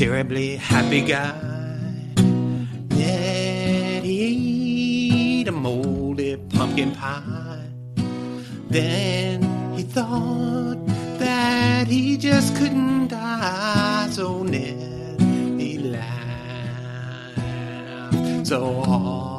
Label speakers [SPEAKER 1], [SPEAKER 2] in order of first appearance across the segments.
[SPEAKER 1] Terribly happy guy. Ned, he ate a moldy pumpkin pie. Then he thought that he just couldn't die. So Ned, he laughed so hard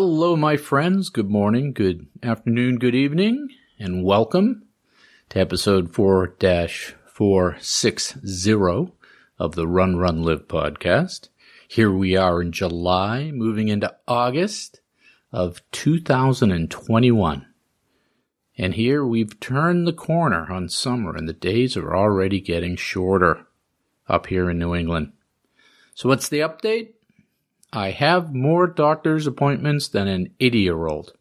[SPEAKER 2] Hello, my friends. Good morning, good afternoon, good evening, and welcome to episode 4 460 of the Run Run Live podcast. Here we are in July, moving into August of 2021. And here we've turned the corner on summer, and the days are already getting shorter up here in New England. So, what's the update? I have more doctor's appointments than an 80 year old.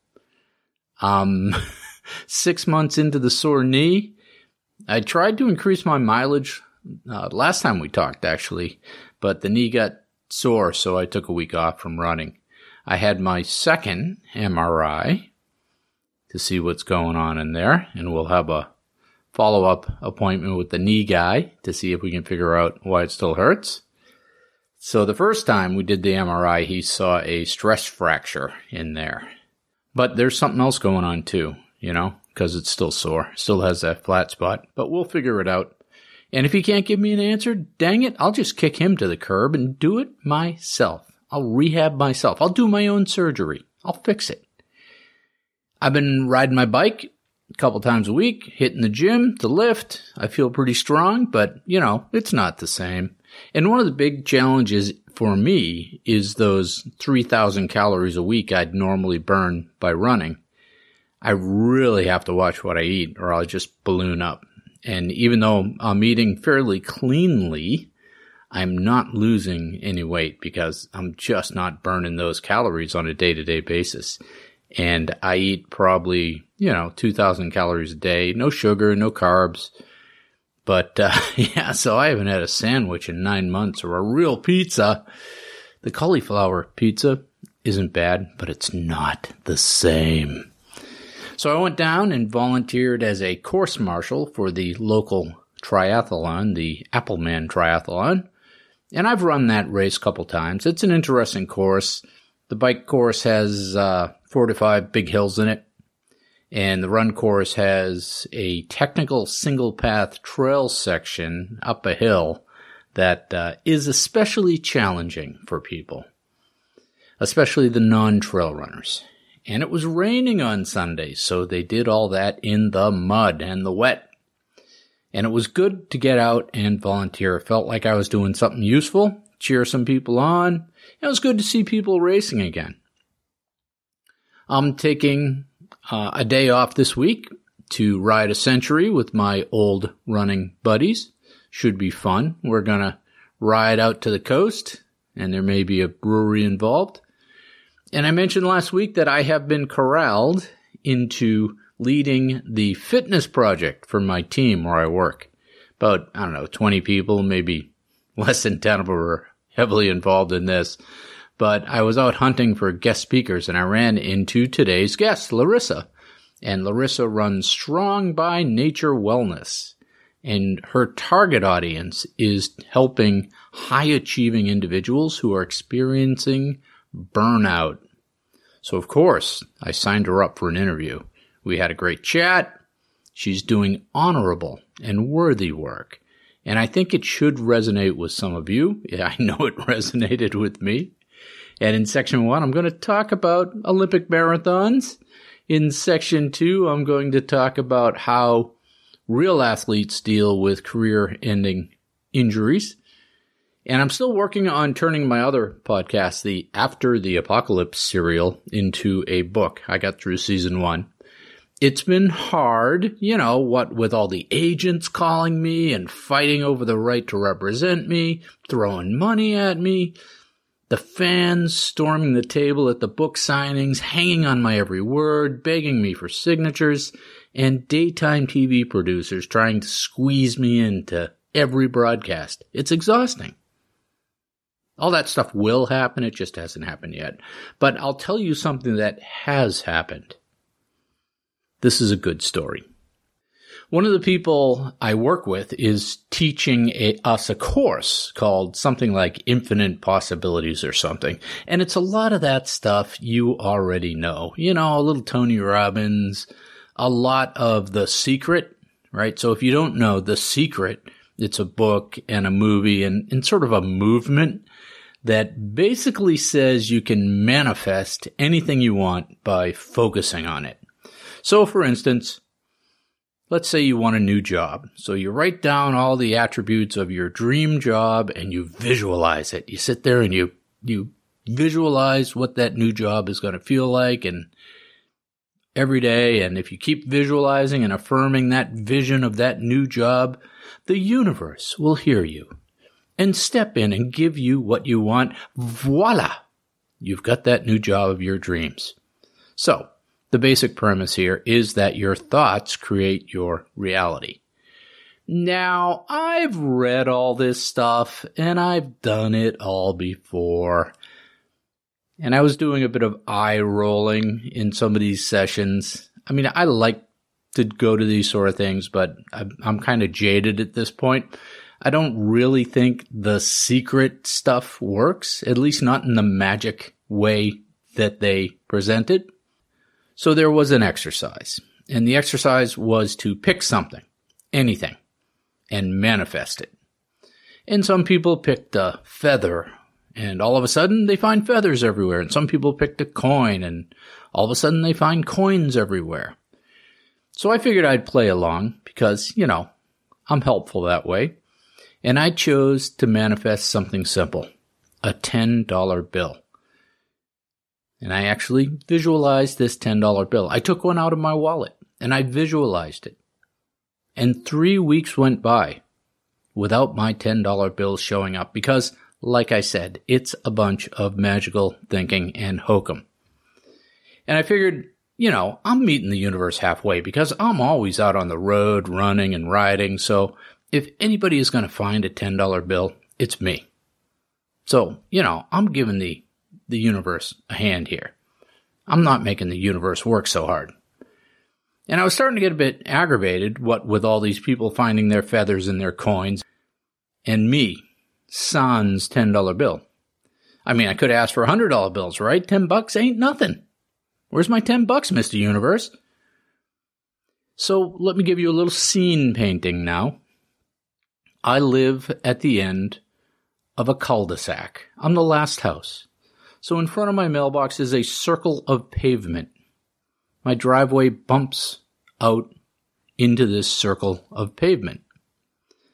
[SPEAKER 2] Um, six months into the sore knee, I tried to increase my mileage uh, last time we talked, actually, but the knee got sore, so I took a week off from running. I had my second MRI to see what's going on in there, and we'll have a follow up appointment with the knee guy to see if we can figure out why it still hurts. So the first time we did the MRI, he saw a stress fracture in there. But there's something else going on too, you know, because it's still sore. Still has that flat spot, but we'll figure it out. And if he can't give me an answer, dang it, I'll just kick him to the curb and do it myself. I'll rehab myself. I'll do my own surgery. I'll fix it. I've been riding my bike a couple times a week, hitting the gym, the lift. I feel pretty strong, but you know, it's not the same. And one of the big challenges for me is those 3,000 calories a week I'd normally burn by running. I really have to watch what I eat or I'll just balloon up. And even though I'm eating fairly cleanly, I'm not losing any weight because I'm just not burning those calories on a day to day basis. And I eat probably, you know, 2,000 calories a day, no sugar, no carbs. But uh, yeah, so I haven't had a sandwich in nine months or a real pizza. The cauliflower pizza isn't bad, but it's not the same. So I went down and volunteered as a course marshal for the local triathlon, the Appleman Triathlon. And I've run that race a couple times. It's an interesting course. The bike course has uh, four to five big hills in it. And the run course has a technical single path trail section up a hill that uh, is especially challenging for people, especially the non trail runners. And it was raining on Sunday, so they did all that in the mud and the wet. And it was good to get out and volunteer. It felt like I was doing something useful, cheer some people on. It was good to see people racing again. I'm taking uh, a day off this week to ride a century with my old running buddies. Should be fun. We're gonna ride out to the coast and there may be a brewery involved. And I mentioned last week that I have been corralled into leading the fitness project for my team where I work. About, I don't know, 20 people, maybe less than 10 of them are heavily involved in this but I was out hunting for guest speakers and I ran into today's guest, Larisa. And Larisa runs Strong by Nature Wellness. And her target audience is helping high achieving individuals who are experiencing burnout. So, of course, I signed her up for an interview. We had a great chat. She's doing honorable and worthy work. And I think it should resonate with some of you. I know it resonated with me. And in section one, I'm going to talk about Olympic marathons. In section two, I'm going to talk about how real athletes deal with career ending injuries. And I'm still working on turning my other podcast, the After the Apocalypse serial, into a book. I got through season one. It's been hard, you know, what with all the agents calling me and fighting over the right to represent me, throwing money at me, the fans storming the table at the book signings, hanging on my every word, begging me for signatures, and daytime TV producers trying to squeeze me into every broadcast. It's exhausting. All that stuff will happen, it just hasn't happened yet. But I'll tell you something that has happened. This is a good story. One of the people I work with is teaching a, us a course called something like Infinite Possibilities or something. And it's a lot of that stuff you already know. You know, a little Tony Robbins, a lot of The Secret, right? So if you don't know The Secret, it's a book and a movie and, and sort of a movement that basically says you can manifest anything you want by focusing on it. So, for instance, let's say you want a new job. So you write down all the attributes of your dream job and you visualize it. You sit there and you, you visualize what that new job is going to feel like and every day. And if you keep visualizing and affirming that vision of that new job, the universe will hear you and step in and give you what you want. Voila! You've got that new job of your dreams. So, the basic premise here is that your thoughts create your reality. Now, I've read all this stuff and I've done it all before. And I was doing a bit of eye rolling in some of these sessions. I mean, I like to go to these sort of things, but I'm kind of jaded at this point. I don't really think the secret stuff works, at least not in the magic way that they present it. So there was an exercise, and the exercise was to pick something, anything, and manifest it. And some people picked a feather, and all of a sudden they find feathers everywhere. And some people picked a coin, and all of a sudden they find coins everywhere. So I figured I'd play along because, you know, I'm helpful that way and I chose to manifest something simple a $10 bill. And I actually visualized this $10 bill. I took one out of my wallet and I visualized it. And three weeks went by without my $10 bill showing up because, like I said, it's a bunch of magical thinking and hokum. And I figured, you know, I'm meeting the universe halfway because I'm always out on the road running and riding. So if anybody is going to find a $10 bill, it's me. So, you know, I'm giving the, the universe a hand here. I'm not making the universe work so hard. And I was starting to get a bit aggravated, what with all these people finding their feathers in their coins, and me, sans $10 bill. I mean, I could ask for $100 bills, right? 10 bucks ain't nothing. Where's my 10 bucks, Mr. Universe? So let me give you a little scene painting now. I live at the end of a cul-de-sac. I'm the last house. So in front of my mailbox is a circle of pavement. My driveway bumps out into this circle of pavement.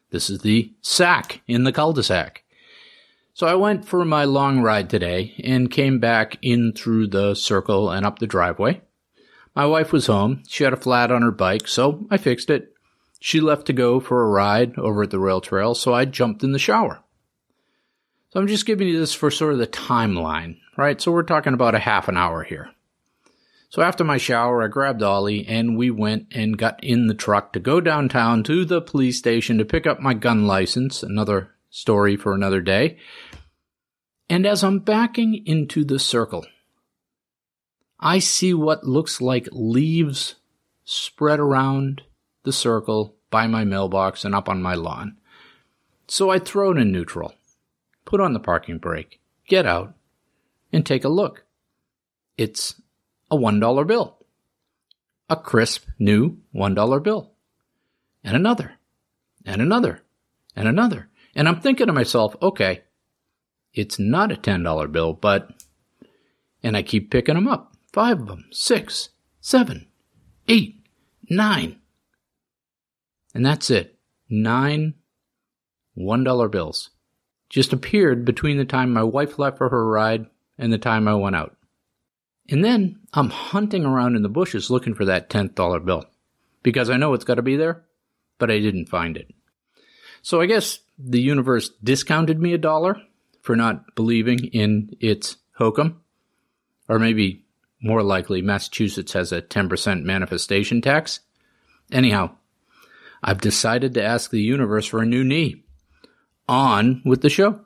[SPEAKER 2] This is the sack in the cul-de-sac. So I went for my long ride today and came back in through the circle and up the driveway. My wife was home. She had a flat on her bike, so I fixed it. She left to go for a ride over at the rail trail, so I jumped in the shower. So I'm just giving you this for sort of the timeline, right? So we're talking about a half an hour here. So after my shower, I grabbed Ollie and we went and got in the truck to go downtown to the police station to pick up my gun license, another story for another day. And as I'm backing into the circle, I see what looks like leaves spread around the circle by my mailbox and up on my lawn. So I throw it in neutral, put on the parking brake, get out, and take a look. It's a $1 bill. A crisp new $1 bill. And another. And another. and another. And I'm thinking to myself, okay, it's not a $10 bill, but, and I keep picking them up. Five of them, six, seven, eight, nine. And that's it. Nine $1 bills. Just appeared between the time my wife left for her ride and the time I went out. And then I'm hunting around in the bushes looking for that $10 bill because I know it's got to be there, but I didn't find it. So I guess the universe discounted me a dollar for not believing in its hokum. Or maybe more likely, Massachusetts has a 10% manifestation tax. Anyhow, I've decided to ask the universe for a new knee. On with the show.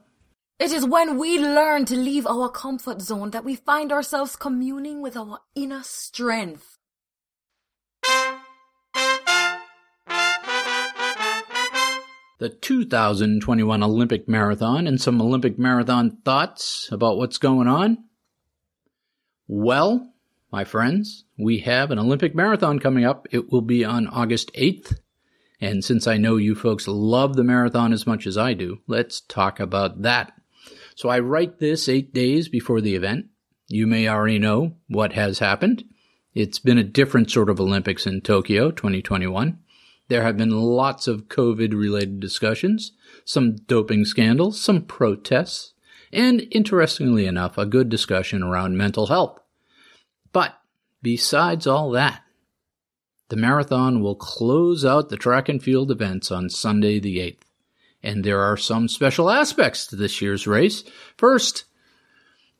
[SPEAKER 3] It is when we learn to leave our comfort zone that we find ourselves communing with our inner strength.
[SPEAKER 2] The 2021 Olympic Marathon and some Olympic Marathon thoughts about what's going on. Well, my friends, we have an Olympic Marathon coming up. It will be on August 8th. And since I know you folks love the marathon as much as I do, let's talk about that. So I write this eight days before the event. You may already know what has happened. It's been a different sort of Olympics in Tokyo 2021. There have been lots of COVID related discussions, some doping scandals, some protests, and interestingly enough, a good discussion around mental health. But besides all that, the marathon will close out the track and field events on Sunday the 8th. And there are some special aspects to this year's race. First,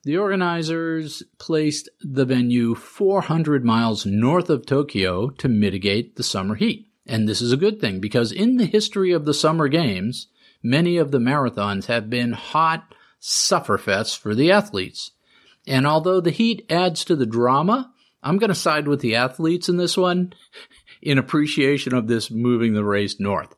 [SPEAKER 2] the organizers placed the venue 400 miles north of Tokyo to mitigate the summer heat. And this is a good thing because in the history of the Summer Games, many of the marathons have been hot sufferfests for the athletes. And although the heat adds to the drama, I'm going to side with the athletes in this one in appreciation of this moving the race north.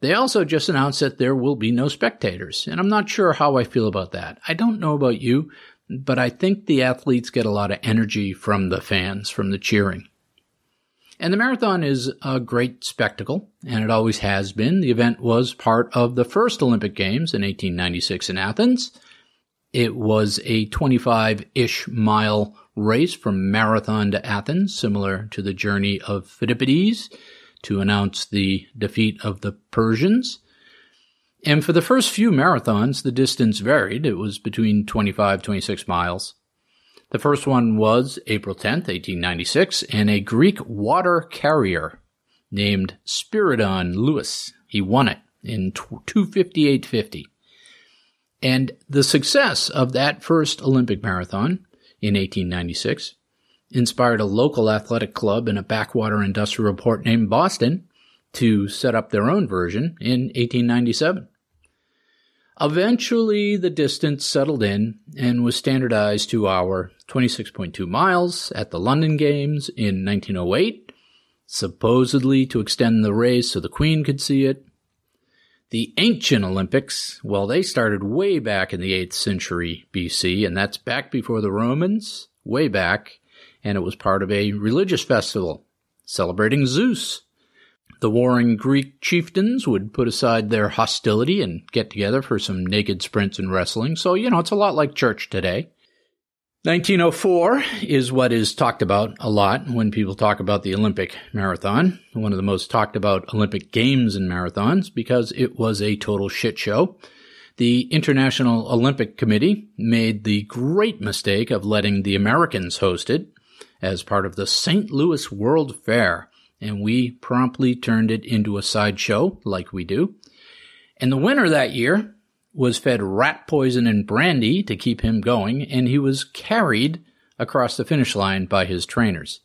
[SPEAKER 2] They also just announced that there will be no spectators, and I'm not sure how I feel about that. I don't know about you, but I think the athletes get a lot of energy from the fans, from the cheering. And the marathon is a great spectacle, and it always has been. The event was part of the first Olympic Games in 1896 in Athens. It was a 25 ish mile race from Marathon to Athens, similar to the journey of Phidippides to announce the defeat of the Persians. And for the first few marathons, the distance varied. It was between 25, 26 miles. The first one was April 10th, 1896, and a Greek water carrier named Spiridon Louis. He won it in 258.50. And the success of that first Olympic marathon in 1896 inspired a local athletic club in a backwater industrial port named Boston to set up their own version in 1897. Eventually, the distance settled in and was standardized to our 26.2 miles at the London Games in 1908, supposedly to extend the race so the Queen could see it. The ancient Olympics, well, they started way back in the 8th century BC, and that's back before the Romans, way back, and it was part of a religious festival celebrating Zeus. The warring Greek chieftains would put aside their hostility and get together for some naked sprints and wrestling. So, you know, it's a lot like church today. 1904 is what is talked about a lot when people talk about the Olympic marathon, one of the most talked about Olympic games and marathons because it was a total shit show. The International Olympic Committee made the great mistake of letting the Americans host it as part of the St. Louis World Fair and we promptly turned it into a sideshow, like we do. And the winner that year was fed rat poison and brandy to keep him going, and he was carried across the finish line by his trainers.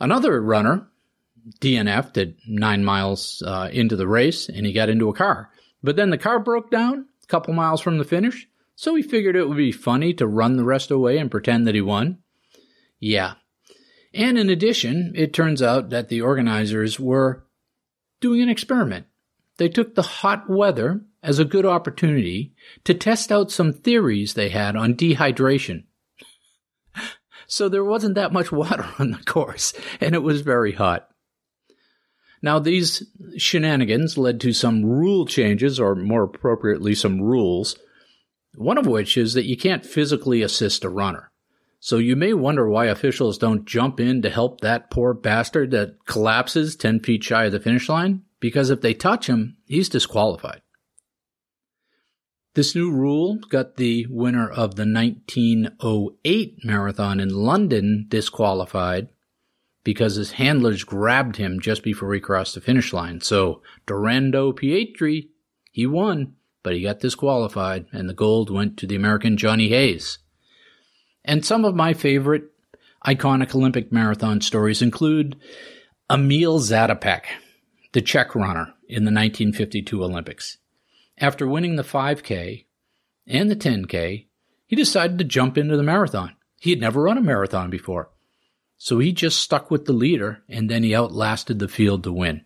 [SPEAKER 2] Another runner DNF'd at nine miles uh, into the race, and he got into a car. But then the car broke down a couple miles from the finish, so he figured it would be funny to run the rest away and pretend that he won. Yeah, and in addition, it turns out that the organizers were doing an experiment. They took the hot weather as a good opportunity to test out some theories they had on dehydration. So there wasn't that much water on the course, and it was very hot. Now, these shenanigans led to some rule changes, or more appropriately, some rules, one of which is that you can't physically assist a runner. So you may wonder why officials don't jump in to help that poor bastard that collapses 10 feet shy of the finish line, because if they touch him, he's disqualified. This new rule got the winner of the 1908 marathon in London disqualified because his handlers grabbed him just before he crossed the finish line. So Dorando Pietri, he won, but he got disqualified, and the gold went to the American Johnny Hayes. And some of my favorite iconic Olympic marathon stories include Emil Zatopek, the Czech runner in the 1952 Olympics. After winning the 5K and the 10K, he decided to jump into the marathon. He had never run a marathon before. So he just stuck with the leader and then he outlasted the field to win.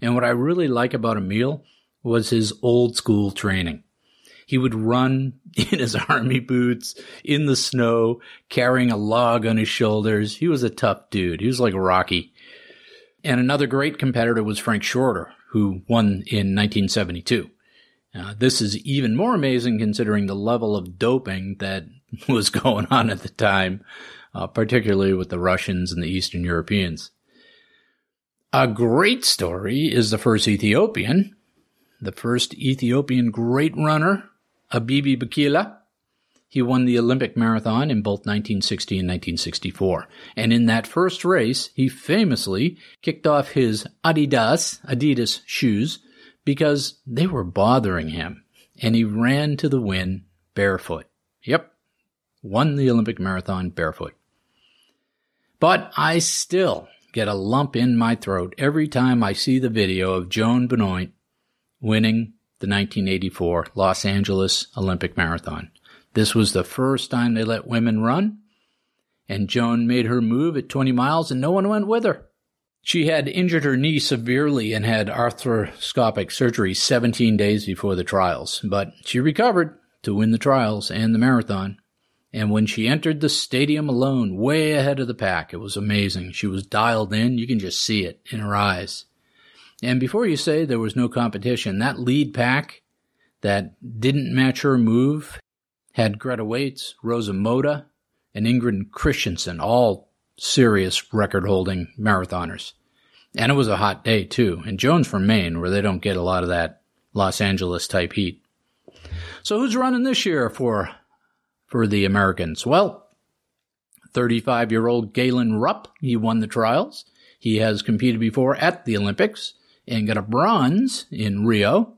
[SPEAKER 2] And what I really like about Emil was his old school training. He would run in his army boots in the snow, carrying a log on his shoulders. He was a tough dude. He was like Rocky. And another great competitor was Frank Shorter, who won in 1972. Uh, this is even more amazing considering the level of doping that was going on at the time uh, particularly with the Russians and the Eastern Europeans. A great story is the first Ethiopian, the first Ethiopian great runner, Abebe Bikila. He won the Olympic marathon in both 1960 and 1964. And in that first race, he famously kicked off his Adidas, Adidas shoes because they were bothering him. And he ran to the win barefoot. Yep. Won the Olympic marathon barefoot. But I still get a lump in my throat every time I see the video of Joan Benoit winning the 1984 Los Angeles Olympic Marathon. This was the first time they let women run, and Joan made her move at 20 miles and no one went with her. She had injured her knee severely and had arthroscopic surgery 17 days before the trials, but she recovered to win the trials and the marathon. And when she entered the stadium alone, way ahead of the pack, it was amazing. She was dialed in. You can just see it in her eyes. And before you say there was no competition, that lead pack that didn't match her move had Greta Waitz, Rosa Mota, and Ingrid Kristiansen, all serious record holding marathoners. And it was a hot day too. And Joan's from Maine, where they don't get a lot of that Los Angeles type heat. So who's running this year for for the Americans? Well, 35 year old Galen Rupp, he won the trials. He has competed before at the Olympics and got a bronze in Rio.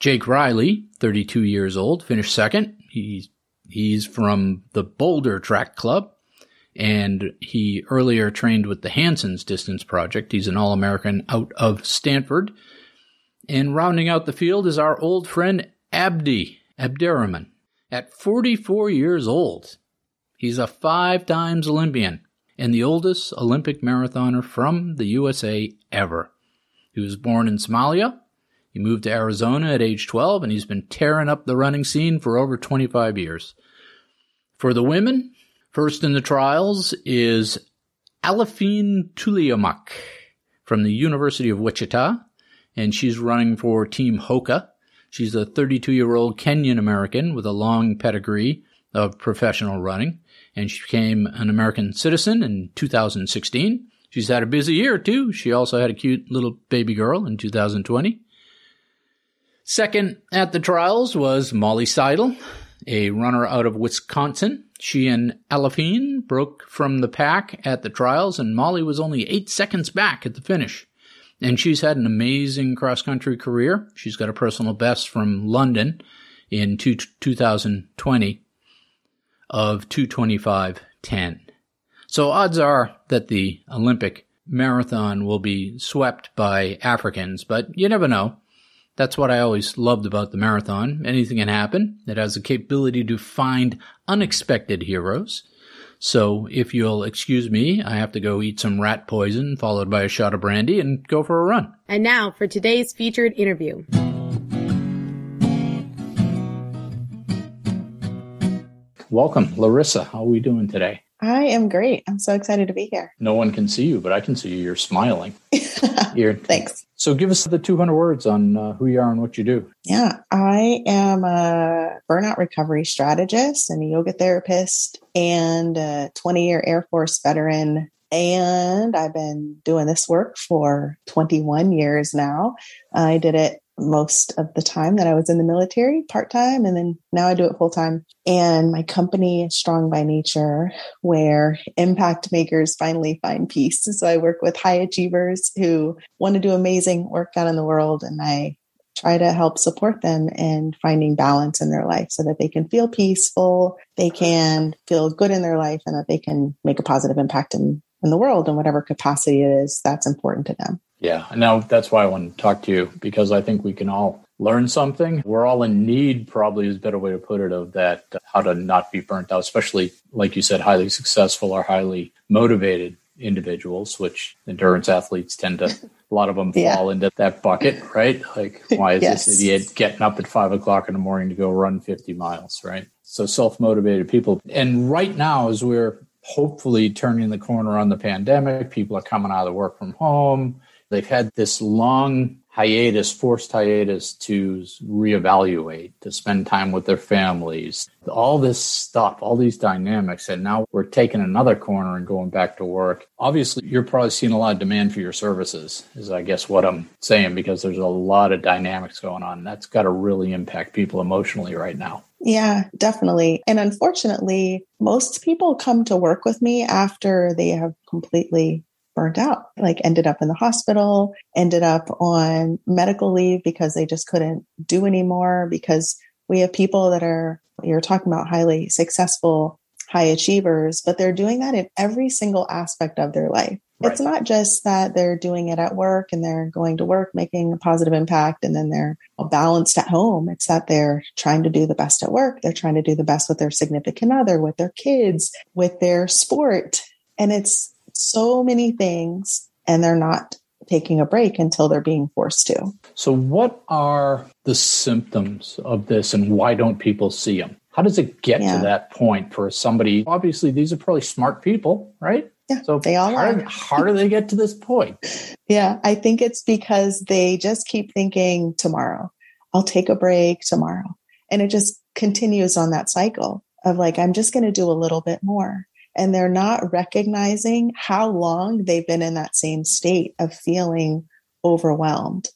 [SPEAKER 2] Jake Riley, 32 years old, finished second. He's, he's from the Boulder Track Club and he earlier trained with the Hanson's Distance Project. He's an All American out of Stanford. And rounding out the field is our old friend Abdi Abdirahman. At 44 years old, he's a five times Olympian and the oldest Olympic marathoner from the USA ever. He was born in Somalia. He moved to Arizona at age 12 and he's been tearing up the running scene for over 25 years. For the women, first in the trials is Aliphine Tuliamuk from the University of Wichita, and she's running for Team Hoka. She's a 32 year old Kenyan American with a long pedigree of professional running, and she became an American citizen in 2016. She's had a busy year too. She also had a cute little baby girl in 2020. Second at the trials was Molly Seidel, a runner out of Wisconsin. She and Aliphine broke from the pack at the trials, and Molly was only eight seconds back at the finish. And she's had an amazing cross country career. She's got a personal best from London in two, 2020 of 225.10. So odds are that the Olympic marathon will be swept by Africans, but you never know. That's what I always loved about the marathon. Anything can happen. It has the capability to find unexpected heroes. So if you'll excuse me, I have to go eat some rat poison followed by a shot of brandy and go for a run.
[SPEAKER 4] And now for today's featured interview.
[SPEAKER 2] Welcome, Larisa. How are we doing today?
[SPEAKER 5] I am great. I'm so excited to be here.
[SPEAKER 2] No one can see you, but I can see you. You're smiling. You're,
[SPEAKER 5] Thanks.
[SPEAKER 2] so give us the 200 words on uh, who you are and what you do.
[SPEAKER 5] Yeah, I am a burnout recovery strategist and a yoga therapist and a 20 year Air Force veteran. And I've been doing this work for 21 years now. I did it most of the time that I was in the military part time, and then now I do it full time. And my company is Strong by Nature, where impact makers finally find peace. So I work with high achievers who want to do amazing work out in the world, and I try to help support them in finding balance in their life so that they can feel peaceful, they can feel good in their life, and that they can make a positive impact in, in the world in whatever capacity it is that's important to them.
[SPEAKER 2] Yeah. And now that's why I want to talk to you because I think we can all learn something. We're all in need, probably is a better way to put it, of that, uh, how to not be burnt out, especially, like you said, highly successful or highly motivated individuals, which endurance athletes tend to, a lot of them
[SPEAKER 5] Yeah.
[SPEAKER 2] fall into that bucket, right? Like, why is
[SPEAKER 5] Yes.
[SPEAKER 2] this idiot getting up at five o'clock in the morning to go run 50 miles, right? So self motivated people. And right now, as we're hopefully turning the corner on the pandemic, people are coming out of the work from home. They've had this long hiatus, forced hiatus to reevaluate, to spend time with their families, all this stuff, all these dynamics. And now we're taking another corner and going back to work. Obviously, you're probably seeing a lot of demand for your services, is I guess what I'm saying, because there's a lot of dynamics going on. That's got to really impact people emotionally right now.
[SPEAKER 5] Yeah, definitely. And unfortunately, most people come to work with me after they have completely burnt out, like ended up in the hospital, ended up on medical leave because they just couldn't do anymore. Because we have people that are, you're talking about highly successful, high achievers, but they're doing that in every single aspect of their life. It's not just that they're doing it at work and they're going to work, making a positive impact, and then they're balanced at home. It's that they're trying to do the best at work. They're trying to do the best with their significant other, with their kids, with their sport. And it's so many things, and they're not taking a break until they're being forced to.
[SPEAKER 2] So, what are the symptoms of this and why don't people see them? How does it get
[SPEAKER 5] Yeah.
[SPEAKER 2] to that point for somebody? Obviously, these are probably smart people, right?
[SPEAKER 5] Yeah,
[SPEAKER 2] So,
[SPEAKER 5] they all
[SPEAKER 2] how,
[SPEAKER 5] are.
[SPEAKER 2] how do they get to this point?
[SPEAKER 5] Yeah, I think it's because they just keep thinking tomorrow, I'll take a break tomorrow. And it just continues on that cycle of like, I'm just going to do a little bit more. And they're not recognizing how long they've been in that same state of feeling overwhelmed,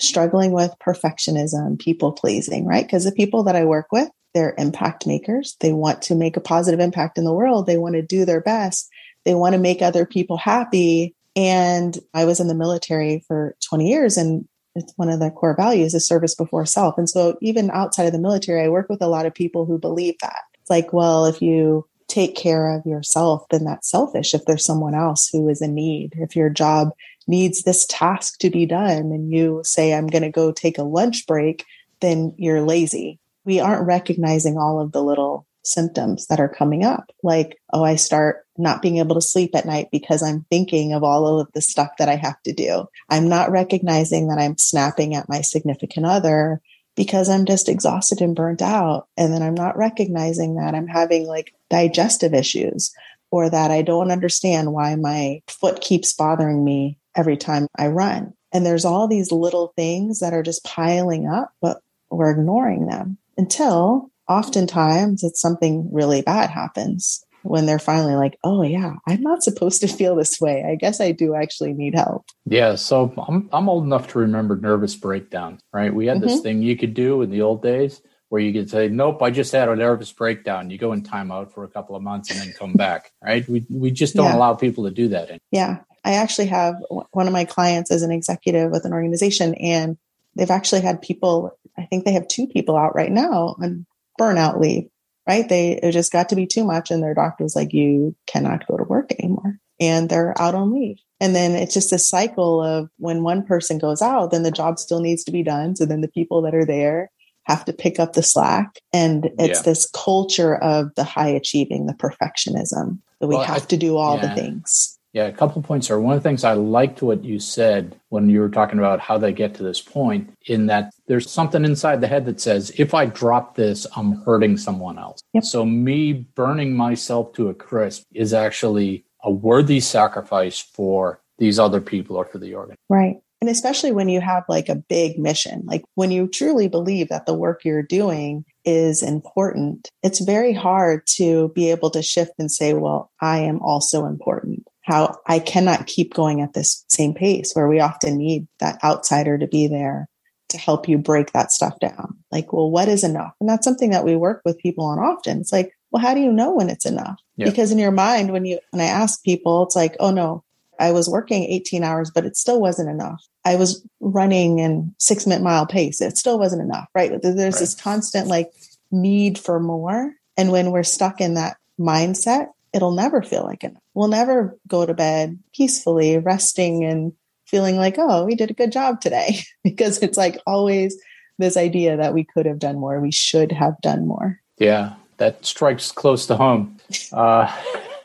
[SPEAKER 5] struggling with perfectionism, people pleasing, right? Because the people that I work with, they're impact makers. They want to make a positive impact in the world. They want to do their best. They want to make other people happy. And I was in the military for 20 years and it's one of the core values is service before self. And so even outside of the military, I work with a lot of people who believe that. It's like, well, if you take care of yourself, then that's selfish. If there's someone else who is in need, if your job needs this task to be done and you say, I'm going to go take a lunch break, then you're lazy. We aren't recognizing all of the little symptoms that are coming up. Like, oh, I start not being able to sleep at night because I'm thinking of all of the stuff that I have to do. I'm not recognizing that I'm snapping at my significant other because I'm just exhausted and burnt out. And then I'm not recognizing that I'm having like digestive issues or that I don't understand why my foot keeps bothering me every time I run. And there's all these little things that are just piling up, but we're ignoring them until oftentimes it's something really bad happens when they're finally like, oh, yeah, I'm not supposed to feel this way. I guess I do actually need help.
[SPEAKER 2] Yeah, so I'm I'm old enough to remember nervous breakdowns, right? We had this
[SPEAKER 5] Mhm.
[SPEAKER 2] thing you could do in the old days where you could say, "Nope, I just had a nervous breakdown." You go in timeout for a couple of months and then come back, right? We we just don't
[SPEAKER 5] Yeah.
[SPEAKER 2] allow people to do that. anymore.
[SPEAKER 5] Yeah. I actually have one of my clients as an executive with an organization, and they've actually had people, I think they have two people out right now on burnout leave, right? They, it just got to be too much, and their doctor was like, you cannot go to work anymore. And they're out on leave. And then it's just a cycle of when one person goes out, then the job still needs to be done. So then the people that are there have to pick up the slack. And it's
[SPEAKER 2] Yeah.
[SPEAKER 5] this culture of the high achieving, the perfectionism that we
[SPEAKER 2] Well, I-
[SPEAKER 5] have to do all
[SPEAKER 2] yeah.
[SPEAKER 5] the things.
[SPEAKER 2] Yeah, a couple of points there. One of the things I liked what you said when you were talking about how they get to this point, in that there's something inside the head that says, if I drop this, I'm hurting someone else.
[SPEAKER 5] Yep.
[SPEAKER 2] So me burning myself to a crisp is actually a worthy sacrifice for these other people or for the organ.
[SPEAKER 5] Right. And especially when you have like a big mission, like when you truly believe that the work you're doing is important, it's very hard to be able to shift and say, well, I am also important. How I cannot keep going at this same pace where we often need that outsider to be there to help you break that stuff down. Like, well, what is enough? And that's something that we work with people on often. It's like, well, how do you know when it's enough?
[SPEAKER 2] Yeah.
[SPEAKER 5] Because in your mind, when you, when I ask people, it's like, oh no, I was working 18 hours, but it still wasn't enough. I was running in six minute mile pace. It still wasn't enough, right? There's
[SPEAKER 2] Right.
[SPEAKER 5] this constant like need for more. And when we're stuck in that mindset, it'll never feel like enough. We'll never go to bed peacefully, resting and feeling like, oh, we did a good job today. because it's like always this idea that we could have done more, we should have done more.
[SPEAKER 2] Yeah, that strikes close to home. Uh,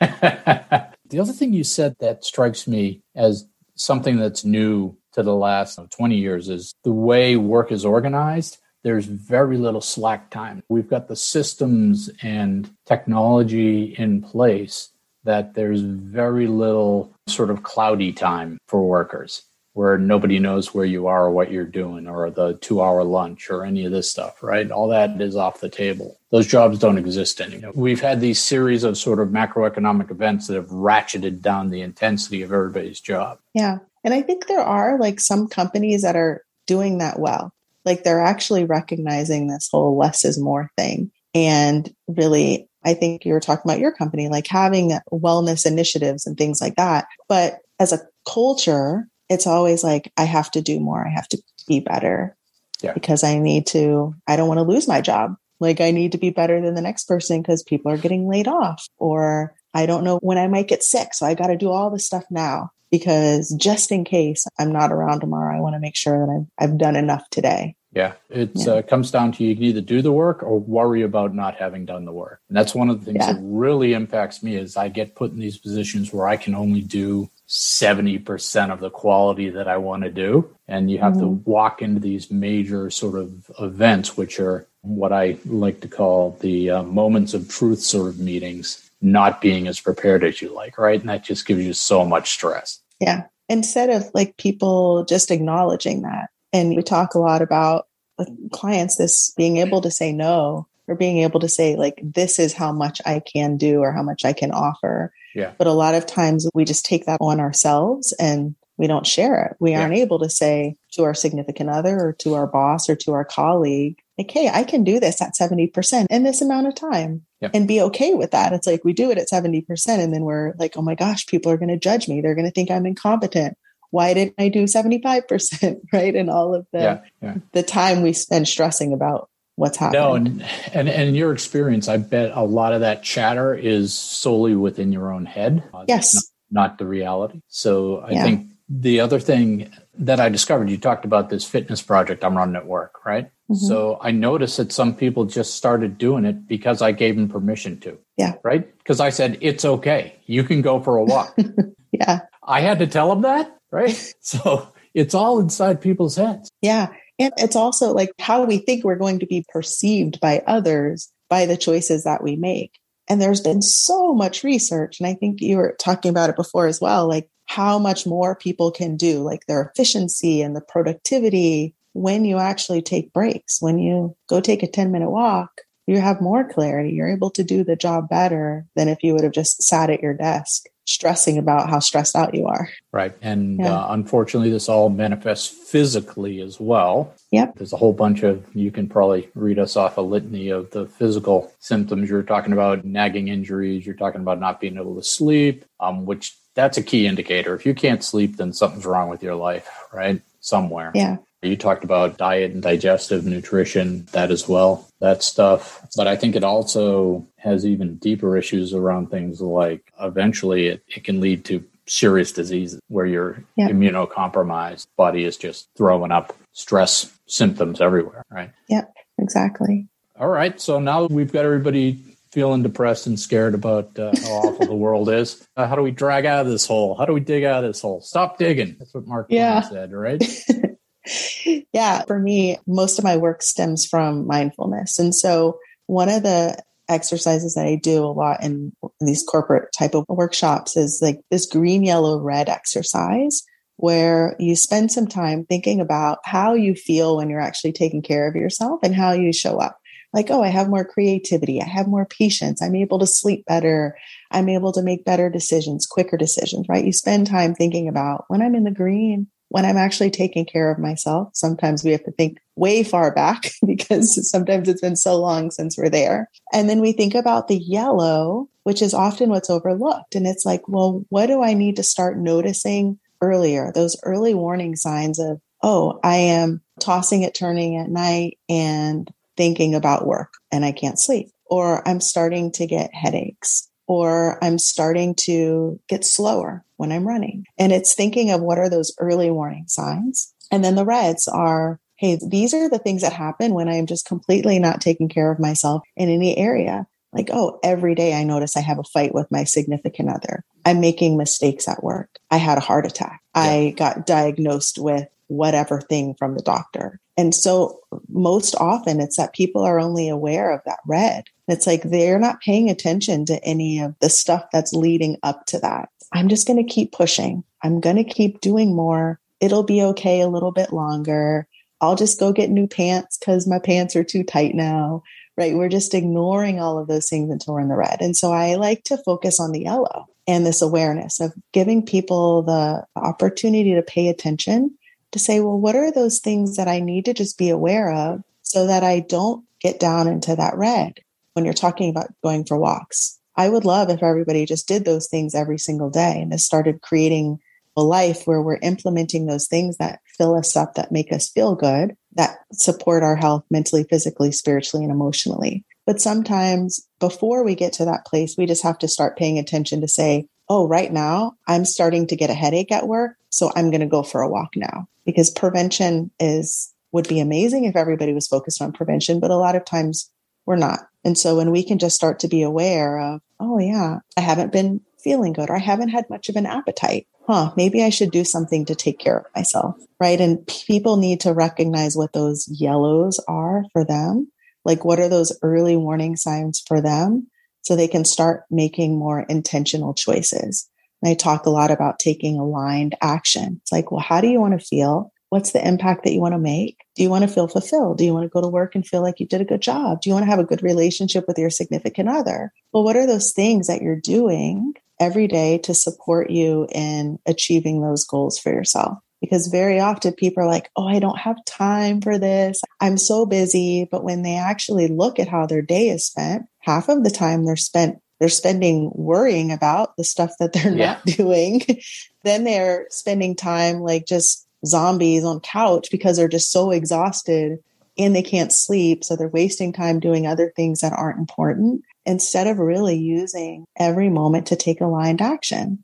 [SPEAKER 2] the other thing you said that strikes me as something that's new to the last 20 years is the way work is organized. There's very little slack time. We've got the systems and technology in place that there's very little sort of cloudy time for workers where nobody knows where you are or what you're doing or the two hour lunch or any of this stuff, right? All that is off the table. Those jobs don't exist anymore. We've had these series of sort of macroeconomic events that have ratcheted down the intensity of everybody's job.
[SPEAKER 5] Yeah. And I think there are like some companies that are doing that well. Like they're actually recognizing this whole less is more thing. And really, I think you were talking about your company, like having wellness initiatives and things like that. But as a culture, it's always like, I have to do more. I have to be better
[SPEAKER 2] Yeah.
[SPEAKER 5] because I need to, I don't want to lose my job. Like I need to be better than the next person because people are getting laid off or I don't know when I might get sick. So I got to do all this stuff now because just in case I'm not around tomorrow, I want to make sure that I've, I've done enough today.
[SPEAKER 2] Yeah, it
[SPEAKER 5] Yeah.
[SPEAKER 2] uh, comes down to you can either do the work or worry about not having done the work. And that's one of the things
[SPEAKER 5] Yeah.
[SPEAKER 2] that really impacts me is I get put in these positions where I can only do 70% of the quality that I want to do. And you have to walk into these major sort of events, which are what I like to call the uh, moments of truth sort of meetings, not being as prepared as you like, right? And that just gives you so much stress.
[SPEAKER 5] Yeah. Instead of like people just acknowledging that. And we talk a lot about uh, clients this being able to say no or being able to say like this is how much I can do or how much I can offer.
[SPEAKER 2] Yeah.
[SPEAKER 5] But a lot of times we just take that on ourselves and we don't share it. We
[SPEAKER 2] Yeah.
[SPEAKER 5] aren't able to say to our significant other or to our boss or to our colleague, like, hey, I can do this at 70% in this amount of time
[SPEAKER 2] Yep.
[SPEAKER 5] and be okay with that. It's like we do it at 70% and then we're like, oh my gosh, people are going to judge me. They're going to think I'm incompetent. Why didn't I do 75%? Right. And all of the,
[SPEAKER 2] Yeah. Yeah.
[SPEAKER 5] the time we spend stressing about what's happening.
[SPEAKER 2] No, and, and and in your experience, I bet a lot of that chatter is solely within your own head. Uh,
[SPEAKER 5] Yes.
[SPEAKER 2] Not, not the reality. So I
[SPEAKER 5] Yeah.
[SPEAKER 2] think the other thing that I discovered, you talked about this fitness project I'm running at work, right?
[SPEAKER 5] Mhm.
[SPEAKER 2] So I noticed that some people just started doing it because I gave them permission to.
[SPEAKER 5] Yeah.
[SPEAKER 2] Right? Because I said, it's okay. You can go for a walk.
[SPEAKER 5] yeah.
[SPEAKER 2] I had to tell them that, right? So it's all inside people's heads.
[SPEAKER 5] Yeah. And it's also like how we think we're going to be perceived by others by the choices that we make. And there's been so much research. And I think you were talking about it before as well, like how much more people can do, like their efficiency and the productivity when you actually take breaks. When you go take a 10 minute walk, you have more clarity. You're able to do the job better than if you would have just sat at your desk stressing about how stressed out you are.
[SPEAKER 2] Right. And
[SPEAKER 5] Yeah.
[SPEAKER 2] uh, unfortunately, this all manifests physically as well.
[SPEAKER 5] Yep.
[SPEAKER 2] There's a whole bunch of, you can probably read us off a litany of the physical symptoms. You're talking about nagging injuries. You're talking about not being able to sleep, um, which that's a key indicator. If you can't sleep, then something's wrong with your life, right? Somewhere.
[SPEAKER 5] Yeah.
[SPEAKER 2] You talked about diet and digestive nutrition, that as well, that stuff. But I think it also has even deeper issues around things like eventually it, it can lead to serious diseases where you're
[SPEAKER 5] Yeah.
[SPEAKER 2] immunocompromised. Body is just throwing up stress symptoms everywhere, right?
[SPEAKER 5] Yep. Exactly.
[SPEAKER 2] All right. So now we've got everybody feeling depressed and scared about uh, how awful the world is. Uh, how do we drag out of this hole? How do we dig out of this hole? Stop digging. That's what Mark
[SPEAKER 5] Yeah.
[SPEAKER 2] Said, right?
[SPEAKER 5] yeah, for me, most of my work stems from mindfulness. And so one of the exercises that I do a lot in these corporate type of workshops is like this green, yellow, red exercise where you spend some time thinking about how you feel when you're actually taking care of yourself and how you show up. Like, oh, I have more creativity. I have more patience. I'm able to sleep better. I'm able to make better decisions, quicker decisions, right? You spend time thinking about when I'm in the green, when I'm actually taking care of myself. Sometimes we have to think way far back because sometimes it's been so long since we're there. And then we think about the yellow, which is often what's overlooked. And it's like, well, what do I need to start noticing earlier? Those early warning signs of, oh, I am tossing it, turning at night and thinking about work and I can't sleep, or I'm starting to get headaches, or I'm starting to get slower when I'm running. And it's thinking of what are those early warning signs. And then the reds are, hey, these are the things that happen when I'm just completely not taking care of myself in any area. Like, oh, every day I notice I have a fight with my significant other. I'm making mistakes at work. I had a heart attack. I got diagnosed with whatever thing from the doctor. And so most often it's that people are only aware of that red. It's like they're not paying attention to any of the stuff that's leading up to that. I'm just going to keep pushing. I'm going to keep doing more. It'll be okay a little bit longer. I'll just go get new pants because my pants are too tight now. Right. We're just ignoring all of those things until we're in the red. And so I like to focus on the yellow and this awareness of giving people the opportunity to pay attention to say, well, what are those things that I need to just be aware of so that I don't get down into that red when you're talking about going for walks? I would love if everybody just did those things every single day and started creating a life where we're implementing those things that fill us up, that make us feel good, that support our health mentally, physically, spiritually, and emotionally. But sometimes before we get to that place, we just have to start paying attention to say, oh, right now I'm starting to get a headache at work. So I'm going to go for a walk now because prevention is, would be amazing if everybody was focused on prevention, but a lot of times we're not. And so when we can just start to be aware of, oh yeah, I haven't been feeling good or I haven't had much of an appetite. Huh, maybe I should do something to take care of myself. Right. And people need to recognize what those yellows are for them. Like what are those early warning signs for them so they can start making more intentional choices. And I talk a lot about taking aligned action. It's like, well, how do you want to feel? What's the impact that you want to make? Do you want to feel fulfilled? Do you want to go to work and feel like you did a good job? Do you want to have a good relationship with your significant other? Well, what are those things that you're doing every day to support you in achieving those goals for yourself? Because very often people are like, Oh, I don't have time for this. I'm so busy. But when they actually look at how their day is spent, half of the time they're spent they're spending worrying about the stuff that they're
[SPEAKER 2] Yeah.
[SPEAKER 5] not doing. then they're spending time like just zombies on couch because they're just so exhausted and they can't sleep. So they're wasting time doing other things that aren't important instead of really using every moment to take aligned action.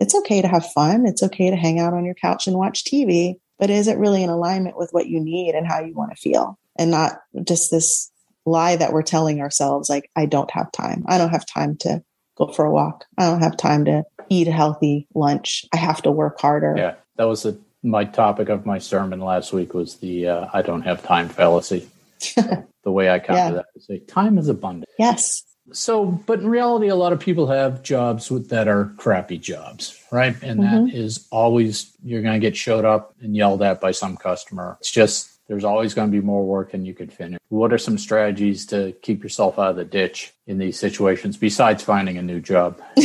[SPEAKER 5] It's okay to have fun. It's okay to hang out on your couch and watch TV, but is it really in alignment with what you need and how you want to feel and not just this lie that we're telling ourselves like I don't have time. I don't have time to go for a walk. I don't have time to eat a healthy lunch. I have to work harder.
[SPEAKER 2] Yeah, that was the, my topic of my sermon last week was the uh, I don't have time fallacy. the way I counter
[SPEAKER 5] Yeah.
[SPEAKER 2] that is say time is abundant.
[SPEAKER 5] Yes.
[SPEAKER 2] So, but in reality, a lot of people have jobs with, that are crappy jobs, right? And that is always you're going to get showed up and yelled at by some customer. It's just there's always going to be more work than you could finish. What are some strategies to keep yourself out of the ditch in these situations besides finding a new job?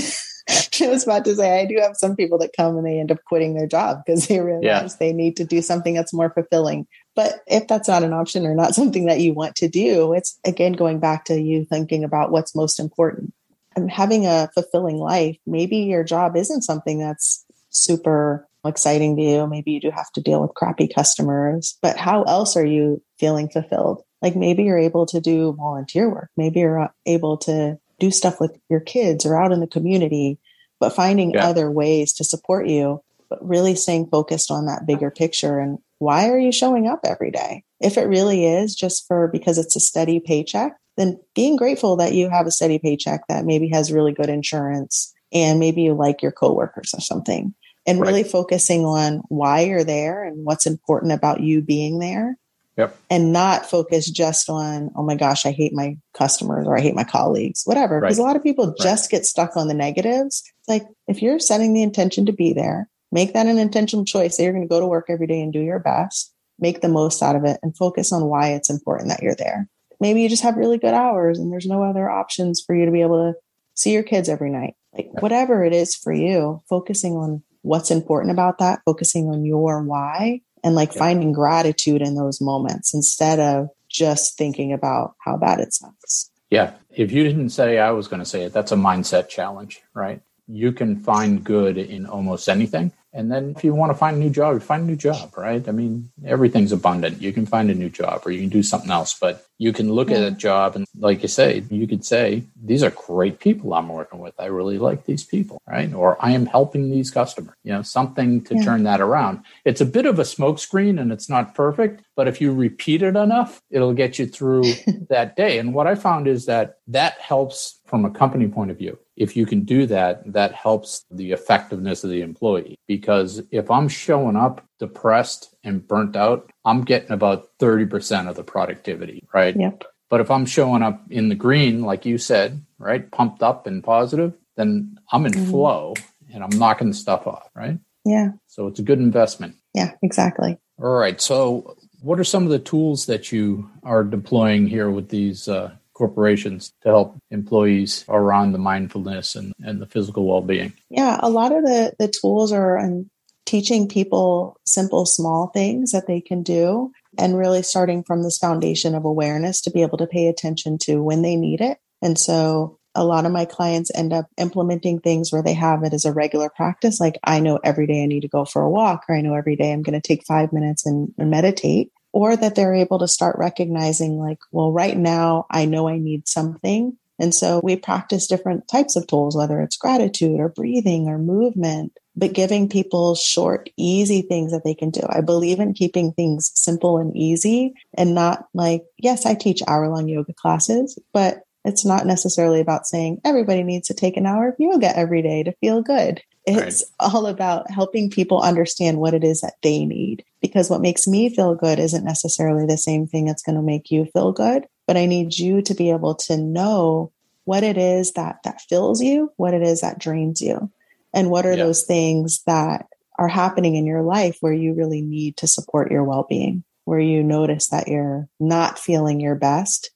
[SPEAKER 5] I was about to say I do have some people that come and they end up quitting their job because they realize
[SPEAKER 2] Yeah.
[SPEAKER 5] they need to do something that's more fulfilling. But if that's not an option or not something that you want to do, it's again going back to you thinking about what's most important. And having a fulfilling life, maybe your job isn't something that's super exciting to you. Maybe you do have to deal with crappy customers, but how else are you feeling fulfilled? Like maybe you're able to do volunteer work. Maybe you're uh, able to do stuff with your kids or out in the community, but finding
[SPEAKER 2] Yeah.
[SPEAKER 5] other ways to support you, but really staying focused on that bigger picture and why are you showing up every day? If it really is just for because it's a steady paycheck, then being grateful that you have a steady paycheck that maybe has really good insurance and maybe you like your coworkers or something and
[SPEAKER 2] Right.
[SPEAKER 5] really focusing on why you're there and what's important about you being there.
[SPEAKER 2] Yep.
[SPEAKER 5] and not focus just on oh my gosh i hate my customers or i hate my colleagues whatever because
[SPEAKER 2] Right.
[SPEAKER 5] a lot of people just get stuck on the negatives. It's like if you're setting the intention to be there make that an intentional choice that you're going to go to work every day and do your best. Make the most out of it and focus on why it's important that you're there. Maybe you just have really good hours and there's no other options for you to be able to see your kids every night. Like whatever it is for you focusing on what's important about that focusing on your why and like
[SPEAKER 2] Yeah.
[SPEAKER 5] finding gratitude in those moments instead of just thinking about how bad it sucks
[SPEAKER 2] Yeah. If you didn't say I was going to say it, that's a mindset challenge, right? You can find good in almost anything. And then if you want to find a new job, you find a new job, right? I mean, everything's abundant. You can find a new job or you can do something else, but you can look at a job and like you say, you could say, these are great people I'm working with. I really like these people, right? Or I am helping these customers, you know, something to
[SPEAKER 5] Yeah.
[SPEAKER 2] turn that around. It's a bit of a smokescreen and it's not perfect, but if you repeat it enough, it'll get you through that day. And what I found is that that helps from a company point of view. If you can do that, that helps the effectiveness of the employee. Because if I'm showing up depressed and burnt out, I'm getting about 30% of the productivity, right?
[SPEAKER 5] yep
[SPEAKER 2] But if I'm showing up in the green, like you said, right, pumped up and positive, then I'm in
[SPEAKER 5] Mhm.
[SPEAKER 2] flow and I'm knocking stuff off, right?
[SPEAKER 5] yeah
[SPEAKER 2] So it's a good investment.
[SPEAKER 5] yeah exactly
[SPEAKER 2] All right. So, what are some of the tools that you are deploying here with these uh, corporations to help employees around the mindfulness and, and the physical well being?
[SPEAKER 5] Yeah, a lot of the the tools are um, teaching people simple, small things that they can do, and really starting from this foundation of awareness to be able to pay attention to when they need it. And so, a lot of my clients end up implementing things where they have it as a regular practice. Like, I know every day I need to go for a walk, or I know every day I'm going to take five minutes and, and meditate. Or that they're able to start recognizing, like, well, right now I know I need something. And so we practice different types of tools, whether it's gratitude or breathing or movement, but giving people short, easy things that they can do. I believe in keeping things simple and easy and not like, yes, I teach hour long yoga classes, but it's not necessarily about saying everybody needs to take an hour of yoga every day to feel good. It's all about helping people understand what it is that they need. Because what makes me feel good isn't necessarily the same thing that's going to make you feel good. But I need you to be able to know what it is that that fills you, what it is that drains you, and what are
[SPEAKER 2] Yeah.
[SPEAKER 5] those things that are happening in your life where you really need to support your well-being, where you notice that you're not feeling your best.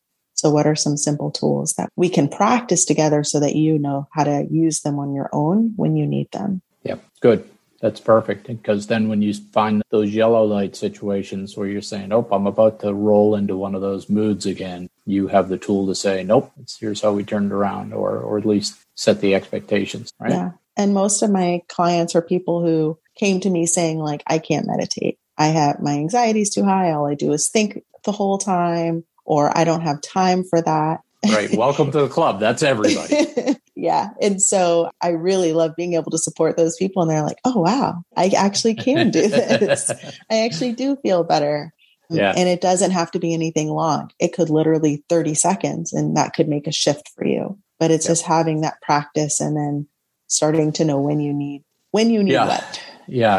[SPEAKER 5] So what are some simple tools that we can practice together so that you know how to use them on your own when you need them?
[SPEAKER 2] Yeah, Good. That's perfect. Because then when you find those yellow light situations where you're saying, oh, I'm about to roll into one of those moods again, you have the tool to say, nope, it's, here's how we turn it around, or, or at least set the expectations, right?
[SPEAKER 5] Yeah. And most of my clients are people who came to me saying, like, I can't meditate. I have my anxiety is too high. All I do is think the whole time, or I don't have time for that.
[SPEAKER 2] Right. Welcome to the club. That's everybody.
[SPEAKER 5] yeah. And so I really love being able to support those people. And they're like, oh, wow, I actually can do this. I actually do feel better.
[SPEAKER 2] Mm, yeah.
[SPEAKER 5] And it doesn't have to be anything long. It could literally 30 seconds and that could make a shift for you. But it's
[SPEAKER 2] Yeah.
[SPEAKER 5] just having that practice and then starting to know when you need when you need
[SPEAKER 2] Yeah.
[SPEAKER 5] what.
[SPEAKER 2] yeah,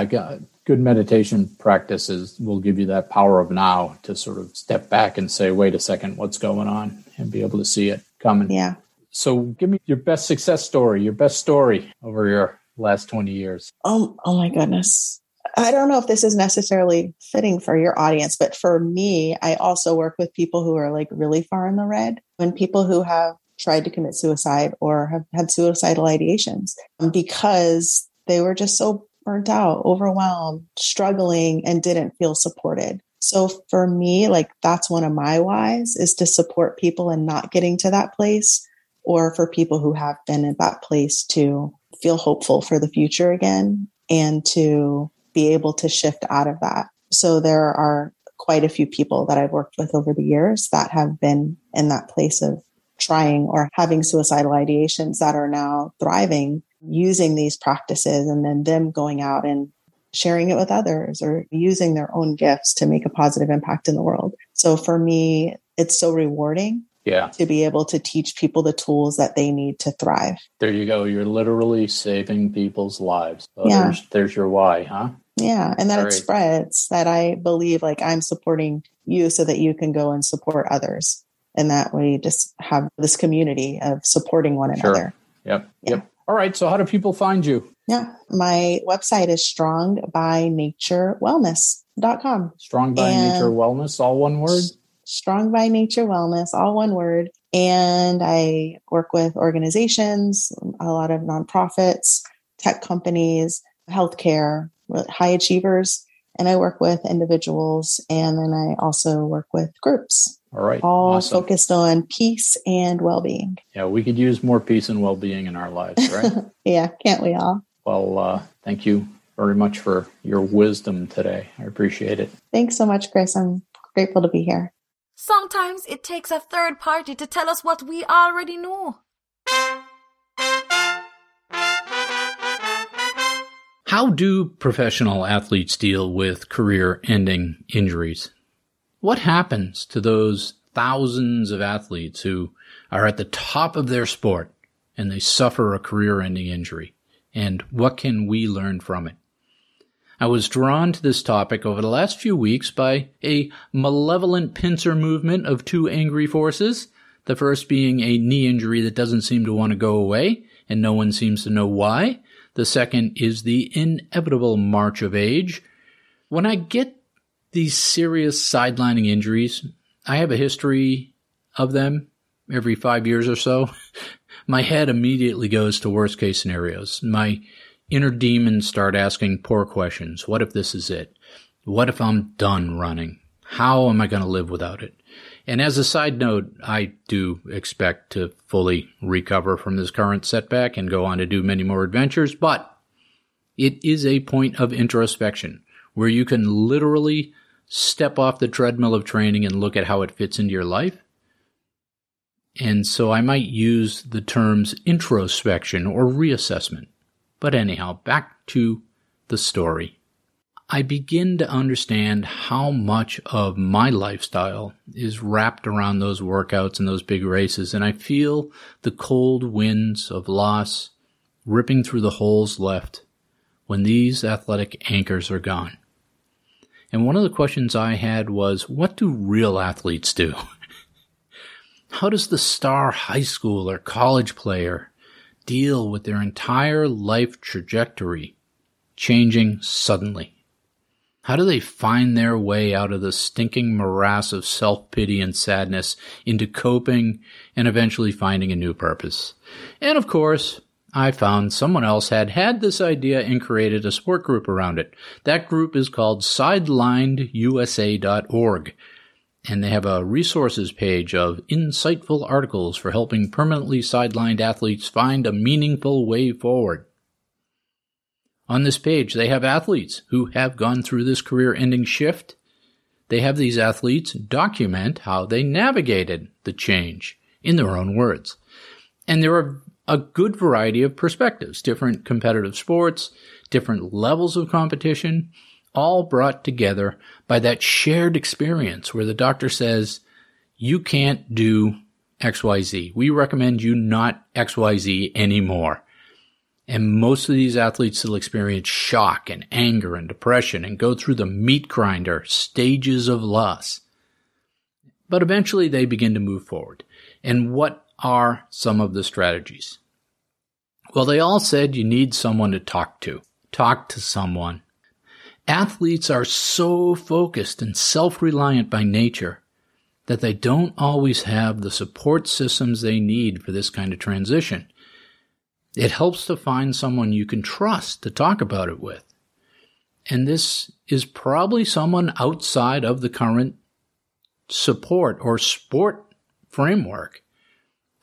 [SPEAKER 2] good meditation practices will give you that power of now to sort of step back and say, wait a second, what's going on? And be able to see it coming.
[SPEAKER 5] Yeah.
[SPEAKER 2] So give me your best success story, your best story over your last 20 years.
[SPEAKER 5] Oh, oh my goodness. I don't know if this is necessarily fitting for your audience, but for me, I also work with people who are like really far in the red and people who have tried to commit suicide or have had suicidal ideations um, because they were just so burnt out, overwhelmed, struggling, and didn't feel supported. So for me, like that's one of my whys is to support people and not getting to that place, or for people who have been in that place to feel hopeful for the future again and to be able to shift out of that. So there are quite a few people that I've worked with over the years that have been in that place of trying or having suicidal ideations that are now thriving using these practices and then them going out and sharing it with others or using their own gifts to make a positive impact in the world. So for me, it's so rewarding
[SPEAKER 2] Yeah.
[SPEAKER 5] to be able to teach people the tools that they need to thrive.
[SPEAKER 2] There you go. You're literally saving people's lives. So
[SPEAKER 5] Yeah.
[SPEAKER 2] there's, there's your why, huh?
[SPEAKER 5] Yeah. And that
[SPEAKER 2] All
[SPEAKER 5] it
[SPEAKER 2] right.
[SPEAKER 5] spreads that I believe like I'm supporting you so that you can go and support others. And that we just have this community of supporting one
[SPEAKER 2] Sure.
[SPEAKER 5] another.
[SPEAKER 2] Yep.
[SPEAKER 5] Yeah.
[SPEAKER 2] Yep. All right. So how do people find you?
[SPEAKER 5] Yeah. My website is strongbynaturewellness.com.
[SPEAKER 2] Strong by
[SPEAKER 5] And-
[SPEAKER 2] Nature Wellness, all one word.
[SPEAKER 5] Strong by Nature Wellness, all one word. And I work with organizations, a lot of nonprofits, tech companies, healthcare, high achievers. And I work with individuals. And then I also work with groups,
[SPEAKER 2] All right.
[SPEAKER 5] all
[SPEAKER 2] awesome.
[SPEAKER 5] focused on peace and well being.
[SPEAKER 2] Yeah, we could use more peace and well being in our lives, right?
[SPEAKER 5] Yeah, can't we all?
[SPEAKER 2] well, uh, thank you very much for your wisdom today. I appreciate it.
[SPEAKER 5] Thanks so much, Chris. I'm grateful to be here.
[SPEAKER 3] Sometimes it takes a third party to tell us what we already know.
[SPEAKER 2] How do professional athletes deal with career ending injuries? What happens to those thousands of athletes who are at the top of their sport and they suffer a career ending injury? And what can we learn from it? I was drawn to this topic over the last few weeks by a malevolent pincer movement of two angry forces. The first being a knee injury that doesn't seem to want to go away, and no one seems to know why. The second is the inevitable march of age. When I get these serious sidelining injuries, I have a history of them every five years or so. My head immediately goes to worst case scenarios. My inner demons start asking poor questions. What if this is it? What if I'm done running? How am I going to live without it? And as a side note, I do expect to fully recover from this current setback and go on to do many more adventures, but it is a point of introspection where you can literally step off the treadmill of training and look at how it fits into your life. And so I might use the terms introspection or reassessment. But anyhow, back to the story. I begin to understand how much of my lifestyle is wrapped around those workouts and those big races, and I feel the cold winds of loss ripping through the holes left when these athletic anchors are gone. And one of the questions I had was, what do real athletes do? How does the star high school or college player deal with their entire life trajectory changing suddenly? How do they find their way out of the stinking morass of self-pity and sadness into coping and eventually finding a new purpose? And of course, I found someone else had had this idea and created a support group around it. That group is called sidelinedusa.org. And they have a resources page of insightful articles for helping permanently sidelined athletes find a meaningful way forward. On this page, they have athletes who have gone through this career ending shift. They have these athletes document how they navigated the change in their own words. And there are a good variety of perspectives, different competitive sports, different levels of competition, all brought together by that shared experience where the doctor says, you can't do XYZ. We recommend you not XYZ anymore. And most of these athletes still experience shock and anger and depression and go through the meat grinder stages of loss. But eventually they begin to move forward. And what are some of the strategies? Well, they all said you need someone to talk to. Talk to someone. Athletes are so focused and self-reliant by nature that they don't always have the support systems they need for this kind of transition. It helps to find someone you can trust to talk about it with. And this is probably someone outside of the current support or sport framework.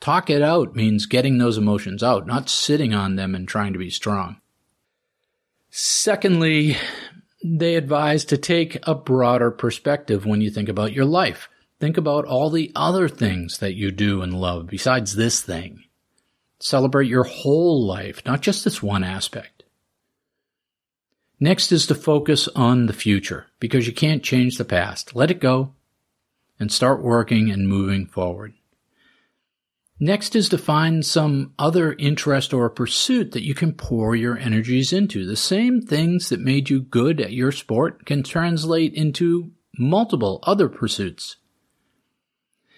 [SPEAKER 2] Talk it out means getting those emotions out, not sitting on them and trying to be strong. Secondly, they advise to take a broader perspective when you think about your life. Think about all the other things that you do and love besides this thing. Celebrate your whole life, not just this one aspect. Next is to focus on the future because you can't change the past. Let it go and start working and moving forward. Next is to find some other interest or pursuit that you can pour your energies into. The same things that made you good at your sport can translate into multiple other pursuits.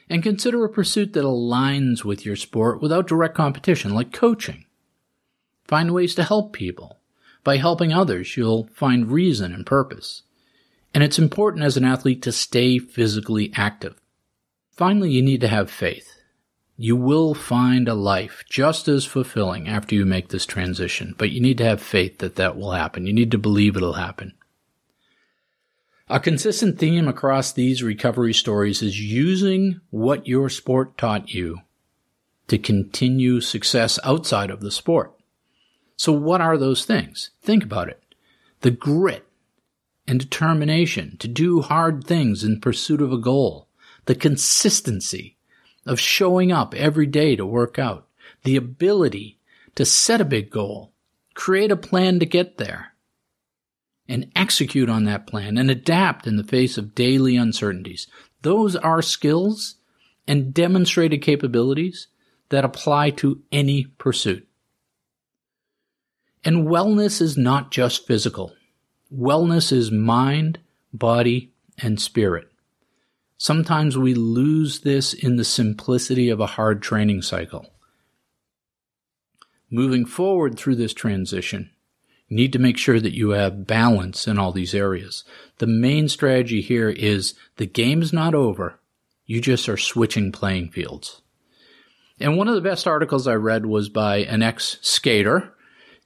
[SPEAKER 2] And consider a pursuit that aligns with your sport without direct competition, like coaching. Find ways to help people. By helping others, you'll find reason and purpose. And it's important as an athlete to stay physically active. Finally, you need to have faith. You will find a life just as fulfilling after you make this transition, but you need to have faith that that will happen. You need to believe it'll happen. A consistent theme across these recovery stories is using what your sport taught you to continue success outside of the sport. So what are those things? Think about it. The grit and determination to do hard things in pursuit of a goal. The consistency of showing up every day to work out. The ability to set a big goal, create a plan to get there, and execute on that plan and adapt in the face of daily uncertainties. Those are skills and demonstrated capabilities that apply to any pursuit. And wellness is not just physical. Wellness is mind, body, and spirit. Sometimes we lose this in the simplicity of a hard training cycle. Moving forward through this transition, need to make sure that you have balance in all these areas. The main strategy here is the game's not over. You just are switching playing fields. And one of the best articles I read was by an ex skater,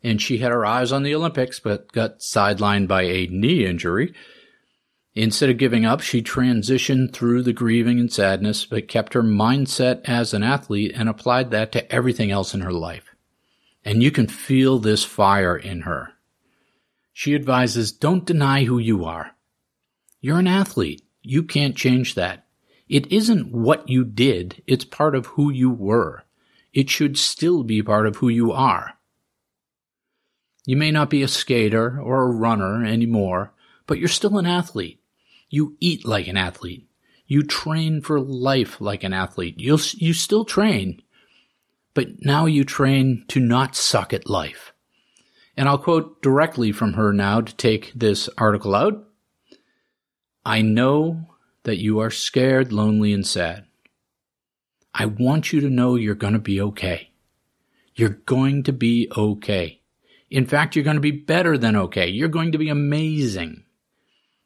[SPEAKER 2] and she had her eyes on the Olympics, but got sidelined by a knee injury. Instead of giving up, she transitioned through the grieving and sadness, but kept her mindset as an athlete and applied that to everything else in her life. And you can feel this fire in her. She advises don't deny who you are. You're an athlete. You can't change that. It isn't what you did, it's part of who you were. It should still be part of who you are. You may not be a skater or a runner anymore, but you're still an athlete. You eat like an athlete. You train for life like an athlete. You'll, you still train, but now you train to not suck at life. And I'll quote directly from her now to take this article out. I know that you are scared, lonely, and sad. I want you to know you're going to be okay. You're going to be okay. In fact, you're going to be better than okay. You're going to be amazing.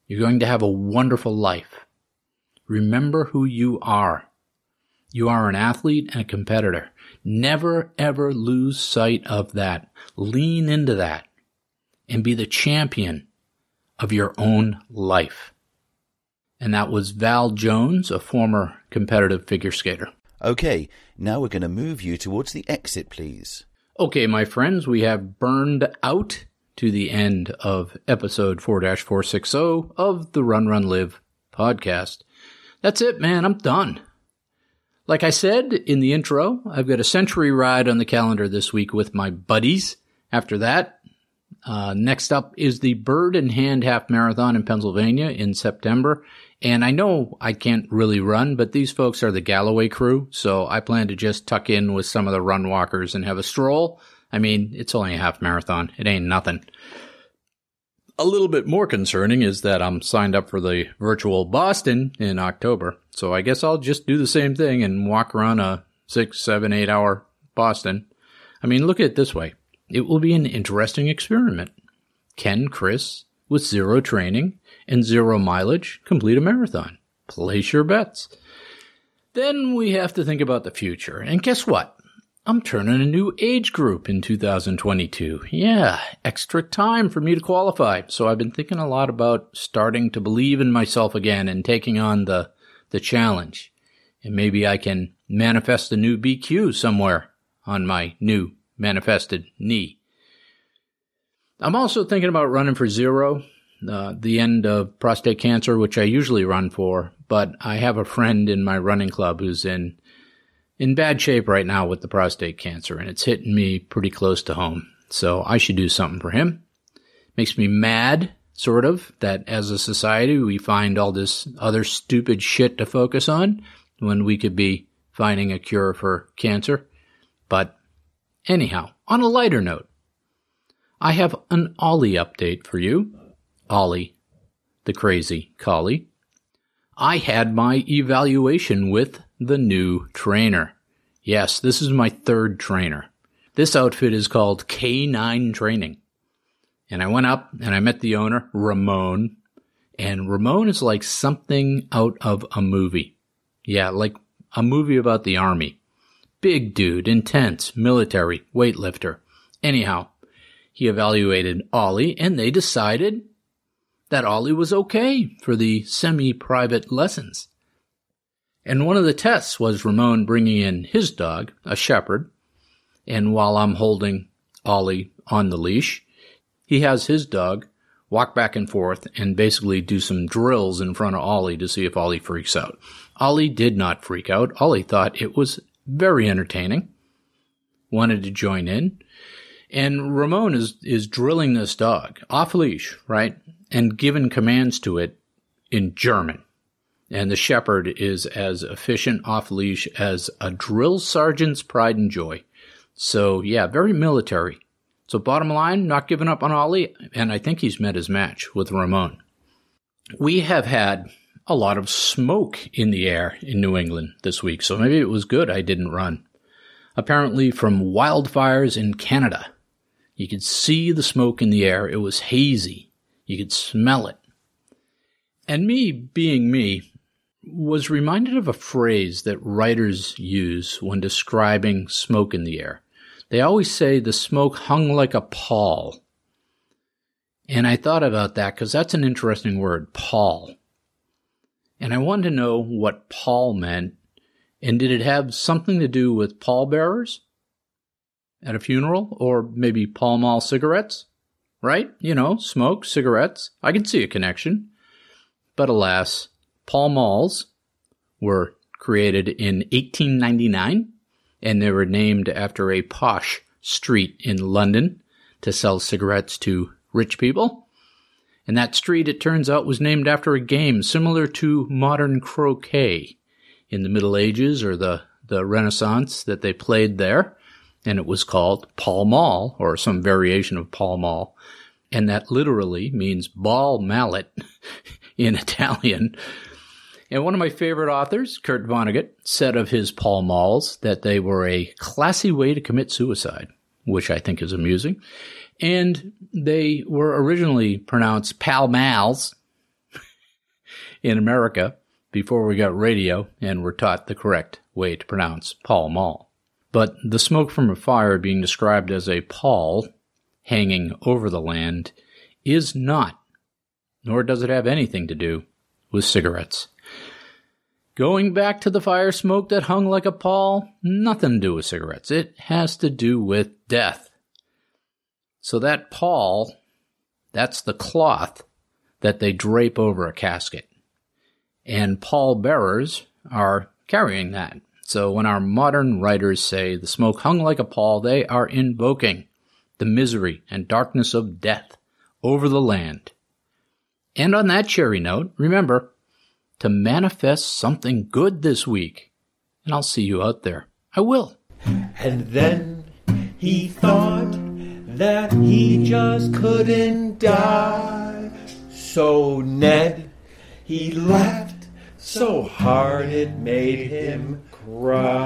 [SPEAKER 2] You're going to have a wonderful life. Remember who you are. You are an athlete and a competitor. Never ever lose sight of that. Lean into that and be the champion of your own life. And that was Val Jones, a former competitive figure skater.
[SPEAKER 6] Okay, now we're going to move you towards the exit, please.
[SPEAKER 2] Okay, my friends, we have burned out to the end of episode 4 460 of the Run Run Live podcast. That's it, man. I'm done. Like I said in the intro, I've got a century ride on the calendar this week with my buddies. After that, uh, next up is the Bird in Hand Half Marathon in Pennsylvania in September. And I know I can't really run, but these folks are the Galloway crew, so I plan to just tuck in with some of the run walkers and have a stroll. I mean, it's only a half marathon. It ain't nothing. A little bit more concerning is that I'm signed up for the virtual Boston in October. So I guess I'll just do the same thing and walk around a six, seven, eight hour Boston. I mean, look at it this way. It will be an interesting experiment. Can Chris, with zero training and zero mileage, complete a marathon? Place your bets. Then we have to think about the future. And guess what? I'm turning a new age group in 2022. Yeah, extra time for me to qualify. So I've been thinking a lot about starting to believe in myself again and taking on the, the challenge. And maybe I can manifest a new BQ somewhere on my new manifested knee. I'm also thinking about running for zero, uh, the end of prostate cancer, which I usually run for, but I have a friend in my running club who's in in bad shape right now with the prostate cancer, and it's hitting me pretty close to home. So I should do something for him. Makes me mad, sort of, that as a society we find all this other stupid shit to focus on when we could be finding a cure for cancer. But anyhow, on a lighter note, I have an Ollie update for you. Ollie, the crazy collie. I had my evaluation with the new trainer. Yes, this is my third trainer. This outfit is called K9 Training. And I went up and I met the owner, Ramon. And Ramon is like something out of a movie. Yeah, like a movie about the army. Big dude, intense, military, weightlifter. Anyhow, he evaluated Ollie and they decided that Ollie was okay for the semi-private lessons. And one of the tests was Ramon bringing in his dog, a shepherd, and while I'm holding Ollie on the leash, he has his dog walk back and forth and basically do some drills in front of Ollie to see if Ollie freaks out. Ollie did not freak out. Ollie thought it was very entertaining, wanted to join in. And Ramon is, is drilling this dog off leash, right? And giving commands to it in German. And the shepherd is as efficient off leash as a drill sergeant's pride and joy. So yeah, very military. So bottom line, not giving up on Ollie, and I think he's met his match with Ramon. We have had a lot of smoke in the air in New England this week, so maybe it was good I didn't run. Apparently from wildfires in Canada. You could see the smoke in the air. It was hazy. You could smell it. And me, being me, was reminded of a phrase that writers use when describing smoke in the air. They always say the smoke hung like a pall. And I thought about that because that's an interesting word, pall. And I wanted to know what pall meant. And did it have something to do with pallbearers at a funeral or maybe Pall Mall cigarettes? Right? You know, smoke, cigarettes. I can see a connection. But alas, Pall Malls were created in 1899 and they were named after a posh street in London to sell cigarettes to rich people. And that street, it turns out, was named after a game similar to modern croquet in the Middle Ages or the, the Renaissance that they played there. And it was called Pall Mall or some variation of Pall Mall. And that literally means ball mallet in Italian. And one of my favorite authors, Kurt Vonnegut, said of his Pall Malls that they were a classy way to commit suicide, which I think is amusing. And they were originally pronounced Pall Malls in America before we got radio and were taught the correct way to pronounce Pall Mall. But the smoke from a fire being described as a pall hanging over the land is not, nor does it have anything to do with cigarettes. Going back to the fire smoke that hung like a pall, nothing to do with cigarettes. It has to do with death. So that pall, that's the cloth that they drape over a casket. And pall bearers are carrying that. So when our modern writers say the smoke hung like a pall, they are invoking the misery and darkness of death over the land. And on that cheery note, remember, to manifest something good this week. And I'll see you out there. I will.
[SPEAKER 1] And then he thought that he just couldn't die. So Ned, he laughed so hard it made him cry.